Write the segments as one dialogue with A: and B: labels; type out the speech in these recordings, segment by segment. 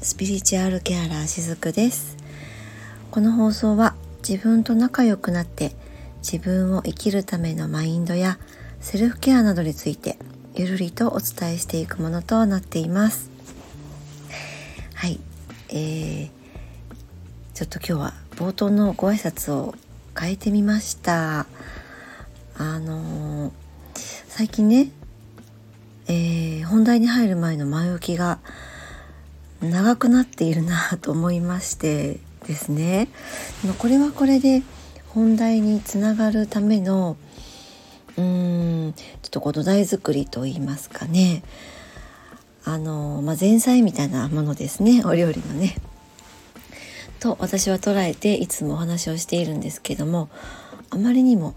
A: スピリチュアルケアラーしずくです。この放送は自分と仲良くなって自分を生きるためのマインドやセルフケアなどについてゆるりとお伝えしていくものとなっています。はい、えー、ちょっと今日は冒頭のご挨拶を変えてみました。あのー、最近ね、えー、本題に入る前の前置きが長くなっているなと思いましてですね。これはこれで本題につながるためのうーんちょっとこう土台作りといいますかね。あの、まあ、前菜みたいなものですね。お料理のね。と私は捉えていつもお話をしているんですけどもあまりにも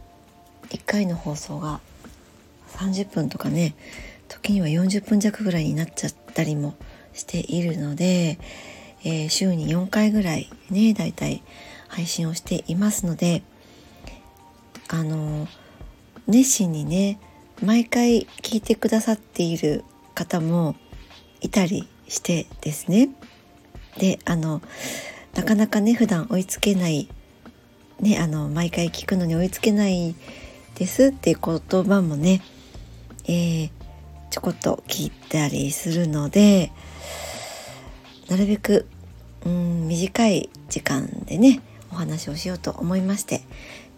A: 1回の放送が30分とかね時には40分弱ぐらいになっちゃったりもしているので、えー、週に4回ぐらいねだいたい配信をしていますのであの熱心にね毎回聞いてくださっている方もいたりしてですね。であのなかなかね普段追いつけないねあの毎回聞くのに追いつけないですっていう言葉もね、えー、ちょこっと聞いたりするのでなるべくうん短い時間でねお話をしようと思いまして。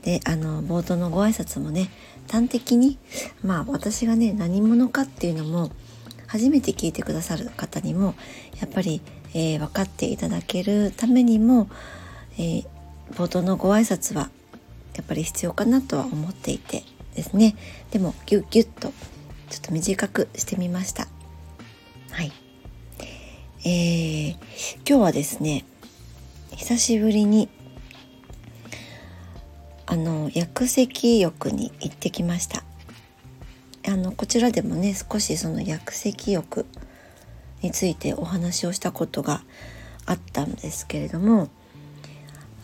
A: であの冒頭のご挨拶もね端的にまあ私がね何者かっていうのも初めて聞いてくださる方にもやっぱり、えー、分かっていただけるためにも、えー、冒頭のご挨拶はやっぱり必要かなとは思っていてですね。でもギュッギュッとちょっと短くしてみました。はい。えー、今日はですね久しぶりにあの薬石浴に行ってきました。あのこちらでもね少しその薬石浴についてお話をしたことがあったんですけれども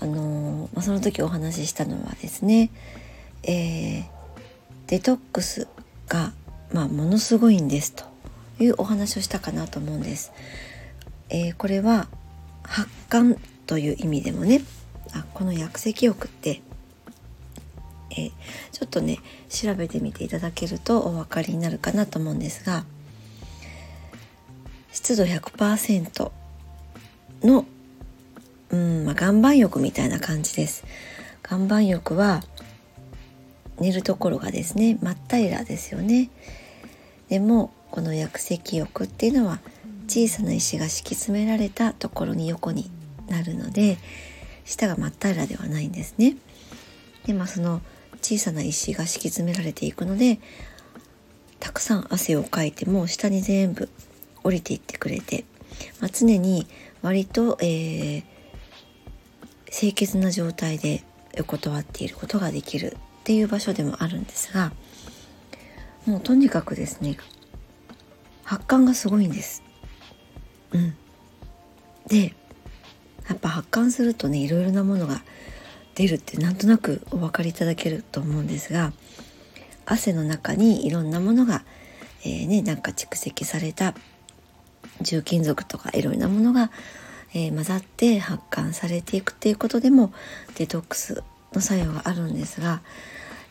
A: あの、まあ、その時お話ししたのはですね、えー、デトックスが、まあ、ものすごいんですというお話をしたかなと思うんです。えー、これは発汗という意味でもねあこの薬石浴って、えー、ちょっとね調べてみていただけるとお分かりになるかなと思うんですが湿度100%の、うんまあ、岩盤浴みたいな感じです。岩盤浴は寝るところがですね真っ平らですよね。でもこの薬石浴っていうのは小さな石が敷き詰められたところに横になるので下が真っ平らではないんですね。でまあその小さな石が敷き詰められていくのでたくさん汗をかいても下に全部降りていってくれて、まあ、常に割と、えー、清潔な状態で横たわっていることができるっていう場所でもあるんですがもうとにかくですね発汗がすごいんです。うん、でやっぱ発汗するとねいろいろなものが出るってなんとなくお分かりいただけると思うんですが汗の中にいろんなものが、えー、ね、なんか蓄積された重金属とかいろいろなものが、えー、混ざって発汗されていくっていうことでもデトックスの作用があるんですが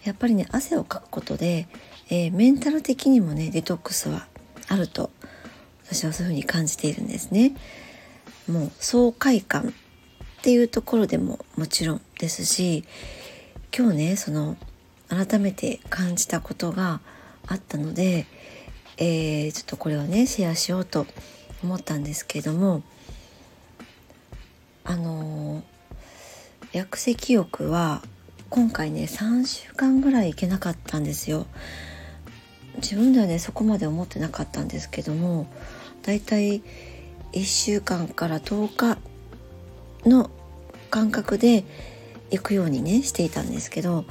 A: やっぱりね汗をかくことで、えー、メンタル的にもねデトックスはあると私はそういうふうに感じているんですね。もう爽快感っていうところでももちろんですし今日ねその改めて感じたことがあったので、えー、ちょっとこれをねシェアしようと思ったんですけどもあの薬石浴は今回ね3週間ぐらい行けなかったんですよ。自分ではねそこまで思ってなかったんですけどもだいたい1週間から10日の間隔で行くようにねしていたんですけど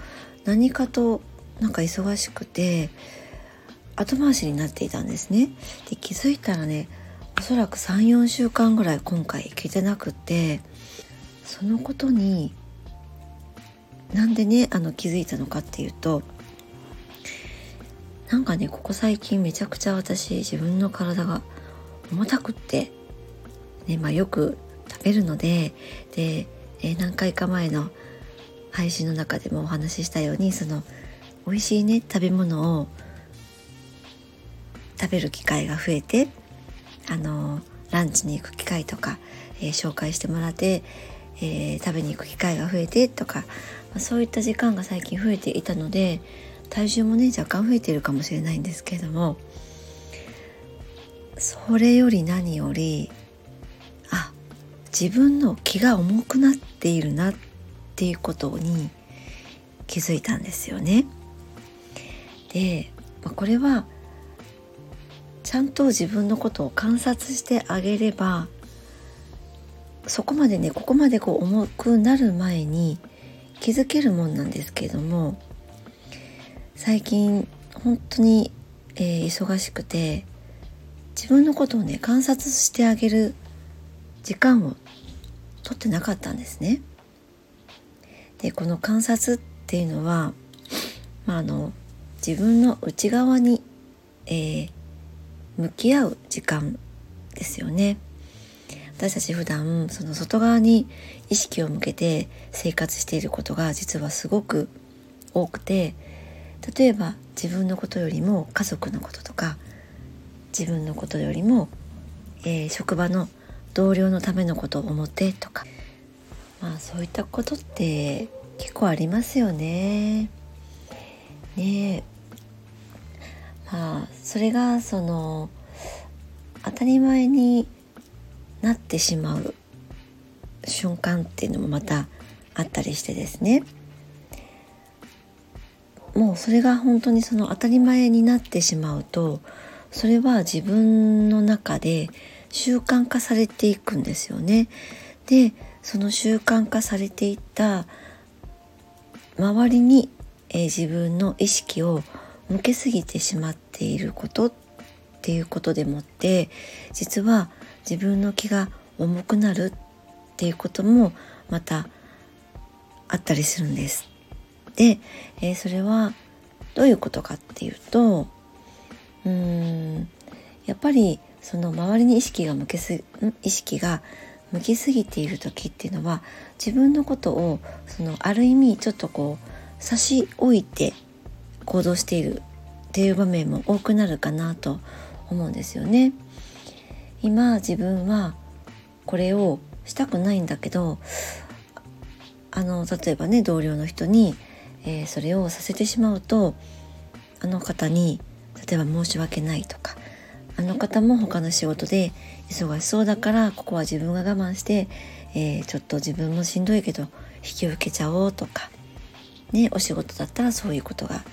A: 何かとなんか忙しくて後回しになっていたんですね。で気づいたらねおそらく34週間ぐらい今回行けてなくってそのことになんでねあの気づいたのかっていうとなんかねここ最近めちゃくちゃ私自分の体が重たくってねまあ、よく食べるのでで、えー、何回か前の配信の中でもお話ししたようにその美味しいね食べ物を食べる機会が増えてあのランチに行く機会とか、えー、紹介してもらって、えー、食べに行く機会が増えてとか、まあ、そういった時間が最近増えていたので体重もね若干増えているかもしれないんですけれどもそれより何よりあ自分の気が重くなっているなっていうことに気づいたんですよね。で、まあ、これはちゃんと自分のことを観察してあげればそこまでねここまでこう重くなる前に気づけるもんなんですけれども最近本当に、えー、忙しくて自分のことをね観察してあげる時間を取ってなかったんですね。でこの観察っていうのは、まあ、あの自分の内側に、えー、向き合う時間ですよね。私たち普段その外側に意識を向けて生活していることが実はすごく多くて例えば自分のことよりも家族のこととか自分のことよりも、えー、職場の同僚のためのことを思ってとかまあそういったことって結構ありますよね。ねまあそれがその当たり前になってしまう瞬間っていうのもまたあったりしてですねもうそれが本当にその当たり前になってしまうとそれは自分の中で習慣化されていくんですよね。でその習慣化されていった周りに、えー、自分の意識を向けすぎてしまっていることっていうことでもって実は自分の気が重くなるっていうこともまたあったりするんです。で、えー、それはどういうことかっていうとうーんやっぱりその周りに意識が向けす意識が向きすぎている時っていうのは自分のことをそのある意味ちょっとこう差し置いて行動しているっていう場面も多くなるかなと思うんですよね。今自分はこれをしたくないんだけどあの例えばね同僚の人に、えー、それをさせてしまうとあの方に例えば申し訳ないとかあの方も他の仕事で忙しそうだからここは自分が我慢して、えー、ちょっと自分もしんどいけど引き受けちゃおうとかねお仕事だったらそういうことが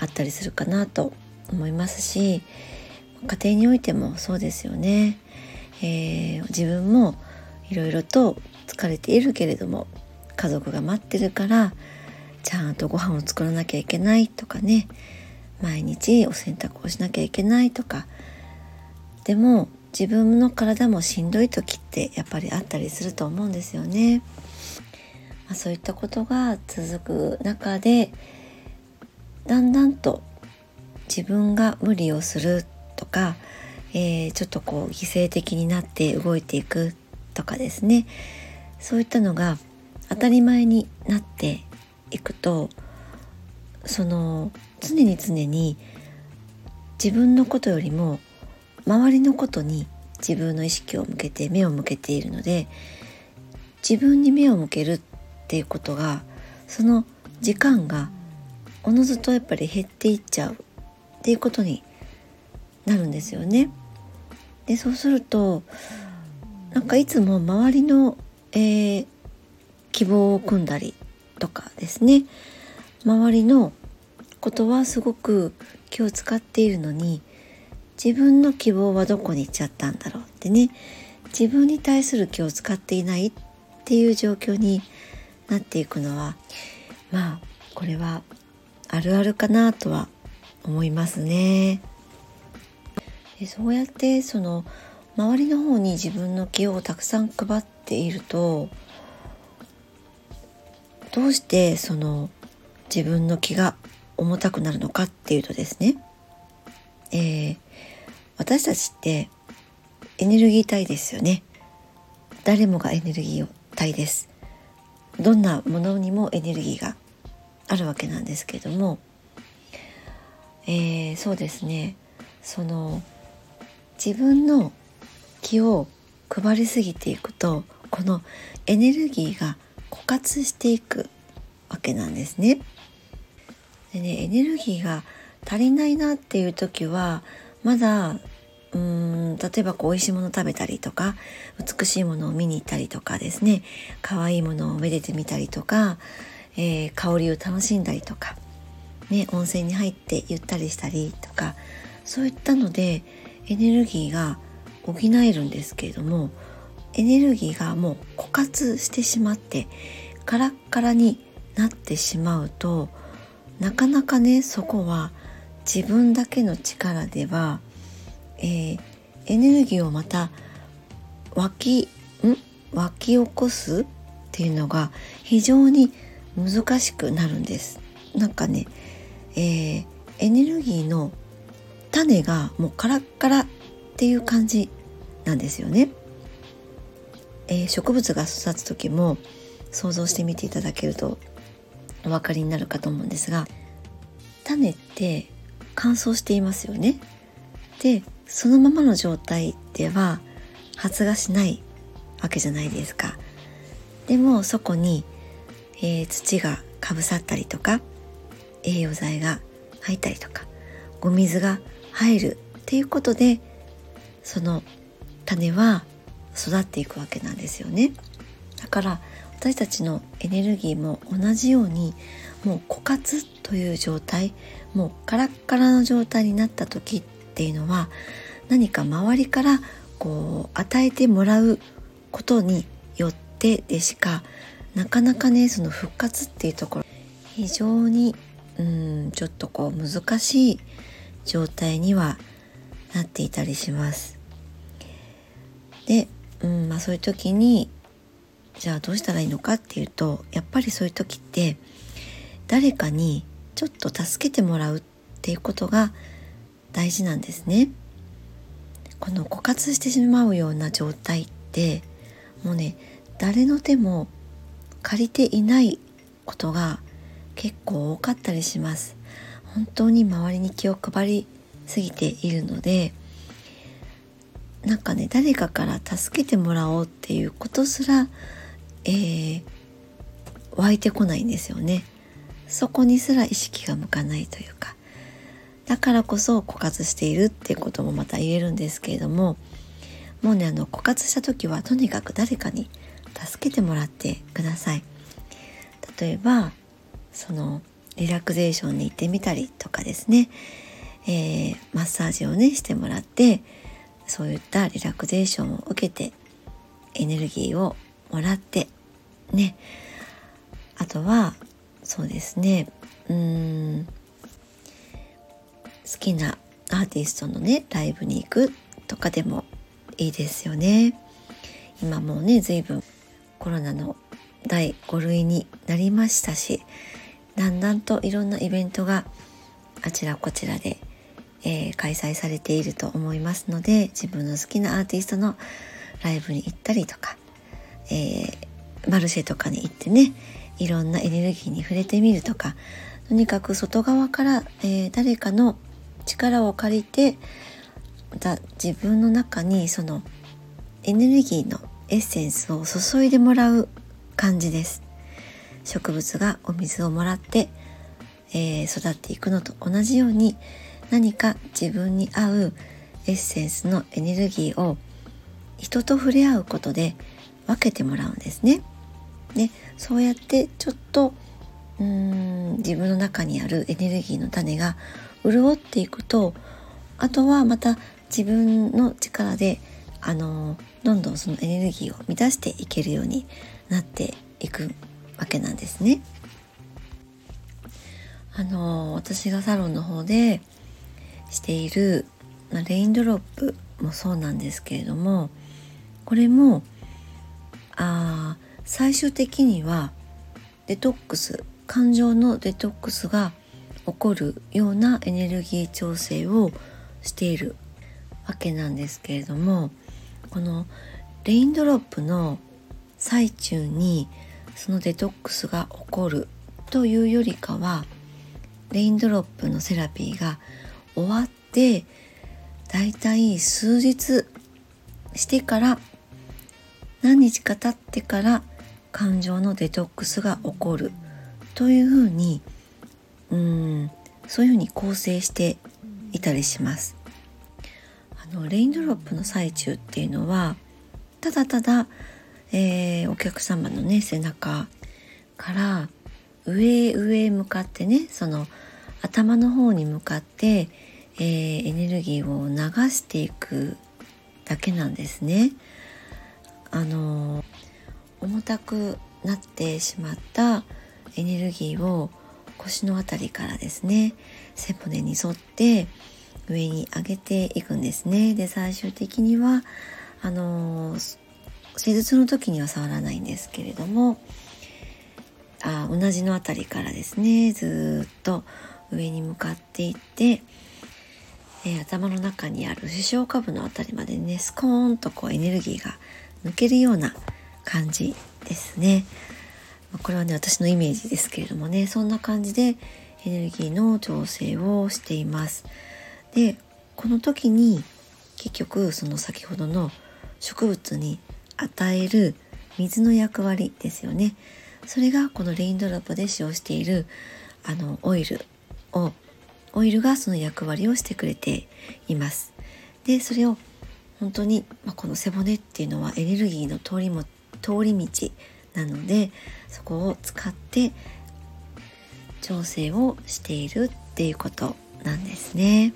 A: あったりするかなと思いますし家庭においてもそうですよね、えー、自分もいろいろと疲れているけれども家族が待ってるからちゃんとご飯を作らなきゃいけないとかね毎日お洗濯をしなきゃいけないとかでも自分の体もしんどい時ってやっぱりあったりすると思うんですよね。まあ、そういったことが続く中でだんだんと自分が無理をするとか、えー、ちょっとこう犠牲的になって動いていくとかですね。そういったのが当たり前になっていくとその常に常に自分のことよりも周りのことに自分の意識を向けて目を向けているので自分に目を向けるっていうことがその時間がおのずとやっぱり減っていっちゃうっていうことになるんですよね。でそうするとなんかいつも周りの、えー、希望を組んだりとかですね周りのことはすごく気を使っているのに自分の希望はどこに行っちゃったんだろうってね自分に対する気を使っていないっていう状況になっていくのはまあこれはあるあるかなとは思いますね。でそうやってその周りの方に自分の気をたくさん配っているとどうしてその自分の気が重たくなるのかっていうとですね、えー、私たちってエネルギー体ですよね。誰もがエネルギー体です。どんなものにもエネルギーがあるわけなんですけども、えー、そうですね。その自分の気を配りすぎていくとこのエネルギーが枯渇していくわけなんですね。でねエネルギーが足りないなっていう時はまだうーん例えばこう美味しいもの食べたりとか美しいものを見に行ったりとかですね可愛いものをめでてみたりとか、えー、香りを楽しんだりとか、ね、温泉に入ってゆったりしたりとかそういったのでエネルギーが補えるんですけれどもエネルギーがもう枯渇してしまってカラッカラになってしまうとなかなかねそこは自分だけの力では、えー、エネルギーをまた湧きん？湧き起こすっていうのが非常に難しくなるんです。なんかね、えー、エネルギーの種がもうカラッカラっていう感じなんですよね。えー、植物が育つ時も想像してみていただけるとお分かりになるかと思うんですが種って乾燥していますよね。でそのままの状態では発芽しないわけじゃないですか。でもそこに、えー、土がかぶさったりとか栄養剤が入ったりとかお水が入るっていうことでその種は育っていくわけなんですよね。だから私たちのエネルギーも同じようにもう枯渇という状態もうカラッカラの状態になった時っていうのは何か周りからこう与えてもらうことによってでしかなかなかねその復活っていうところ非常にうんちょっとこう難しい状態にはなっていたりします。で、うんまあ、そういう時にじゃあどうしたらいいのかっていうとやっぱりそういう時って誰かにちょっと助けてもらうっていうことが大事なんですね。この枯渇してしまうような状態ってもうね誰の手も借りていないことが結構多かったりします本当に周りに気を配りすぎているのでなんかね誰かから助けてもらおうっていうことすらえー、湧いてこないんですよね。そこにすら意識が向かないというか。だからこそ枯渇しているっていうこともまた言えるんですけれどももうねあの枯渇した時はとにかく誰かに助けてもらってください。例えばそのリラクゼーションに行ってみたりとかですね、えー、マッサージをねしてもらってそういったリラクゼーションを受けてエネルギーをもらってね。あとはそうですねうん好きなアーティストのねライブに行くとかでもいいですよね。今もうね随分コロナの第5類になりましたしだんだんといろんなイベントがあちらこちらで、えー、開催されていると思いますので自分の好きなアーティストのライブに行ったりとかえー、マルシェとかに行ってねいろんなエネルギーに触れてみるとかとにかく外側から、えー、誰かの力を借りてまた自分の中にそのエネルギーのエッセンスを注いでもらう感じです。植物がお水をもらって、えー、育っていくのと同じように何か自分に合うエッセンスのエネルギーを人と触れ合うことで分けてもらうんですね。でそうやってちょっとうーん自分の中にあるエネルギーの種が潤っていくとあとはまた自分の力であのどんどんそのエネルギーを満たしていけるようになっていくわけなんですね。あの私がサロンの方でしている、ま、レインドロップもそうなんですけれどもこれもあ最終的にはデトックス感情のデトックスが起こるようなエネルギー調整をしているわけなんですけれどもこのレインドロップの最中にそのデトックスが起こるというよりかはレインドロップのセラピーが終わってだいたい数日してから何日か経ってから感情のデトックスが起こるというふうにうんそういうふうに構成していたりします。あのレインドロップの最中っていうのはただただ、えー、お客様のね背中から上上へ向かってねその頭の方に向かって、えー、エネルギーを流していくだけなんですね。あの重たくなってしまったエネルギーを腰の辺りからですね背骨に沿って上に上げていくんですねで最終的にはあの施術の時には触らないんですけれどもあうなじの辺りからですねずっと上に向かっていって、えー、頭の中にある視床下部の辺りまでねスコーンとこうエネルギーが抜けるような感じですね。これはね私のイメージですけれどもねそんな感じでエネルギーの調整をしています。でこの時に結局その先ほどの植物に与える水の役割ですよね。それがこのレインドロップで使用しているあのオイルをオイルがその役割をしてくれています。でそれを本当に、まあ、この背骨っていうのはエネルギーの通りも通り道なのでそこを使って調整をしているっていうことなんですね。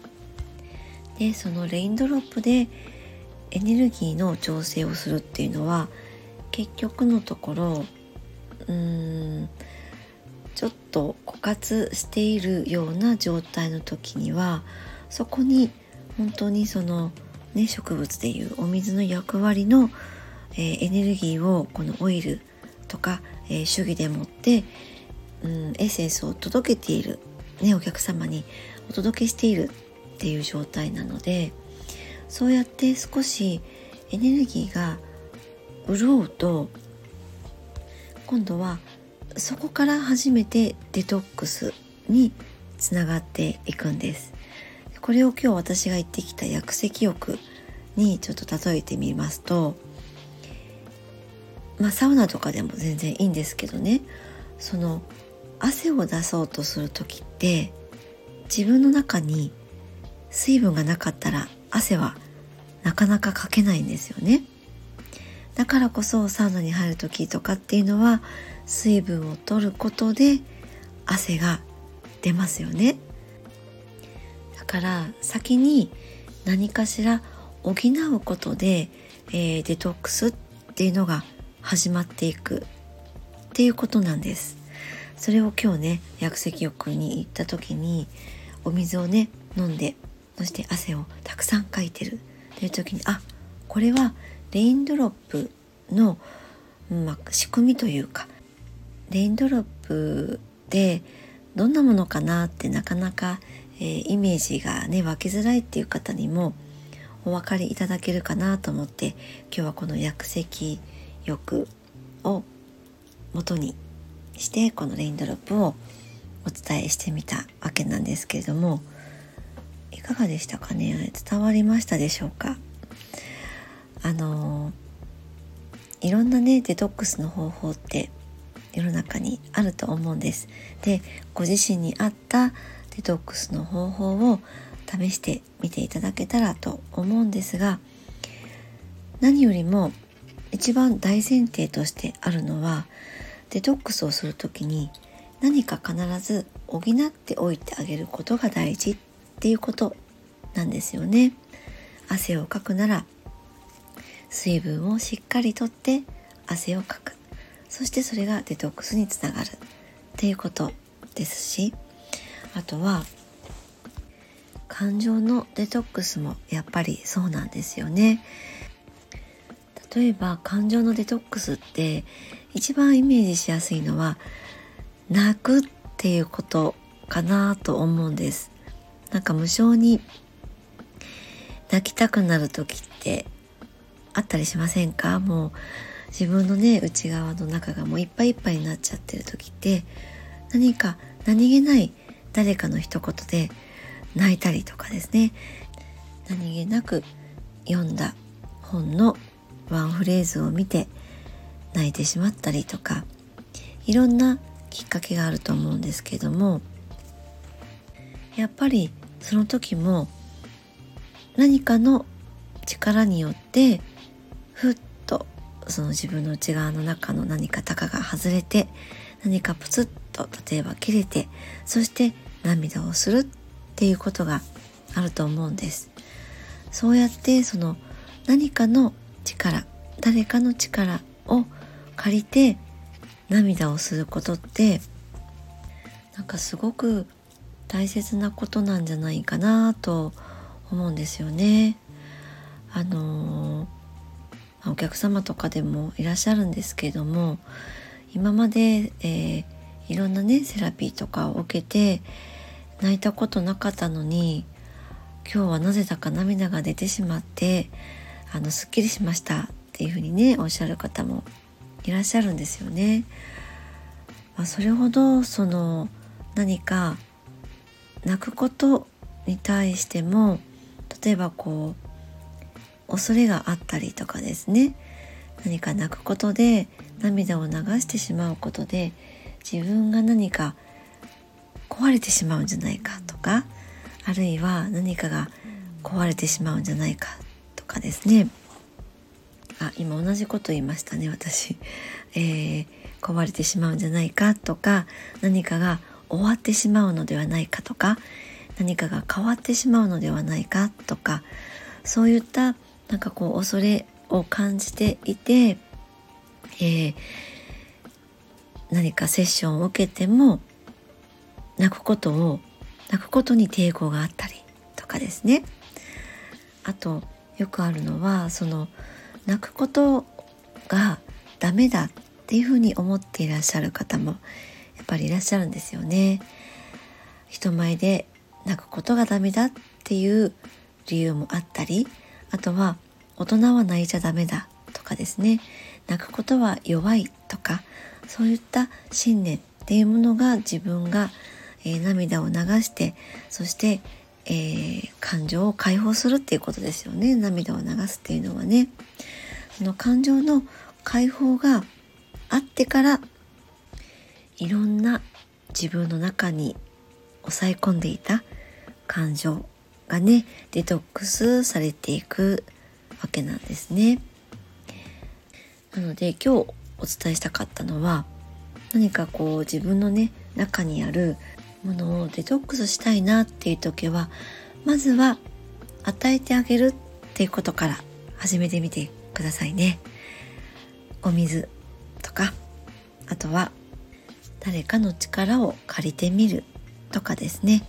A: でそのレインドロップでエネルギーの調整をするっていうのは結局のところうーんちょっと枯渇しているような状態の時にはそこに本当にその、ね、植物でいうお水の役割の、えー、エネルギーをこのオイルとか、えー、主義でもって、うん、エッセンスを届けている、ね、お客様にお届けしているっていう状態なのでそうやって少しエネルギーが潤うと今度はそこから初めてデトックスにつながっていくんです。これを今日私が言ってきた薬石浴にちょっと例えてみますとまあサウナとかでも全然いいんですけどね。その汗を出そうとする時って自分の中に水分がなかったら汗はなかなかかけないんですよね。だからこそサウナに入る時とかっていうのは水分を取ることで汗が出ますよね。だから先に何かしら補うことで、えー、デトックスっていうのが始まっていくっていうことなんです。それを今日ね薬石浴に行った時にお水をね飲んでそして汗をたくさんかいてる。っていう時にあこれはレインドロップの、まあ、仕組みというかレインドロップでどんなものかなってなかなか、えー、イメージがね湧きづらいっていう方にもお分かりいただけるかなと思って今日はこの薬石浴を元にしてこのレインドロップをお伝えしてみたわけなんですけれどもいかがでしたかね？伝わりましたでしょうか？あのいろんなねデトックスの方法って世の中にあると思うんです。でご自身に合ったデトックスの方法を試してみていただけたらと思うんですが何よりも一番大前提としてあるのはデトックスをする時に何か必ず補っておいてあげることが大事っていうことなんですよね。汗をかくなら水分をしっかりとって汗をかく。そしてそれがデトックスにつながる。っていうことですしあとは感情のデトックスもやっぱりそうなんですよね。例えば感情のデトックスって一番イメージしやすいのは泣くっていうことかなと思うんです。なんか無性に泣きたくなる時ってあったりしませんか？もう自分のね内側の中がもういっぱいいっぱいになっちゃってる時って何か何気ない誰かの一言で泣いたりとかですね。何気なく読んだ本のワンフレーズを見て泣いてしまったりとか。いろんなきっかけがあると思うんですけどもやっぱりその時も何かの力によってふっとその自分の内側の中の何か高が外れて何かプツッと例えば切れてそして涙をするっていうことがあると思うんです。そうやってその何かの力誰かの力を借りて涙をすることってなんかすごく大切なことなんじゃないかなと思うんですよね。あのお客様とかでもいらっしゃるんですけども今まで、えー、いろんなねセラピーとかを受けて泣いたことなかったのに今日はなぜだか涙が出てしまってあのすっきりしましたっていうふうにねおっしゃる方もいらっしゃるんですよね。まあ、それほどその何か泣くことに対しても例えばこう恐れがあったりとかですね。何か泣くことで涙を流してしまうことで自分が何か壊れてしまうんじゃないかとかあるいは何かが壊れてしまうんじゃないかとかですね。あ今同じこと言いましたね私、えー、壊れてしまうんじゃないかとか何かが終わってしまうのではないかとか何かが変わってしまうのではないかとかそういったなんかこう恐れを感じていて、えー、何かセッションを受けても泣くことを泣くことに抵抗があったりとかですね。あとよくあるのはその泣くことがダメだっていうふうに思っていらっしゃる方もぱりいらっしゃるんですよね。人前で泣くことがダメだっていう理由もあったりあとは大人は泣いちゃダメだとかですね。泣くことは弱いとかそういった信念っていうものが自分が、えー、涙を流してそして、えー、感情を解放するっていうことですよね。涙を流すっていうのはね。その感情の解放があってからいろんな自分の中に抑え込んでいた感情がねデトックスされていくわけなんですね。なので今日お伝えしたかったのは何かこう自分のね中にあるものをデトックスしたいなっていう時はまずは与えてあげるっていうことから始めてみてくださいね。お水とかあとは誰かの力を借りてみるとかですね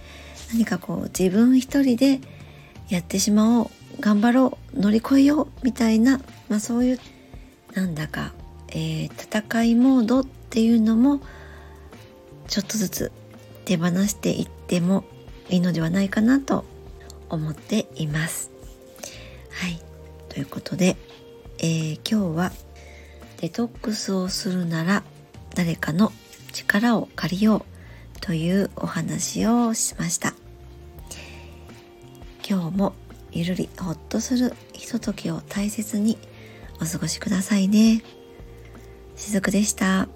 A: 何かこう自分一人でやってしまおう頑張ろう乗り越えようみたいな、まあ、そういうなんだか、えー、戦いモードっていうのもちょっとずつ手放していってもいいのではないかなと思っています。はいということで、えー、今日はデトックスをするなら誰かの力を借りようというお話をしました今日もゆるりほっとするひとときを大切にお過ごしくださいねしずくでした。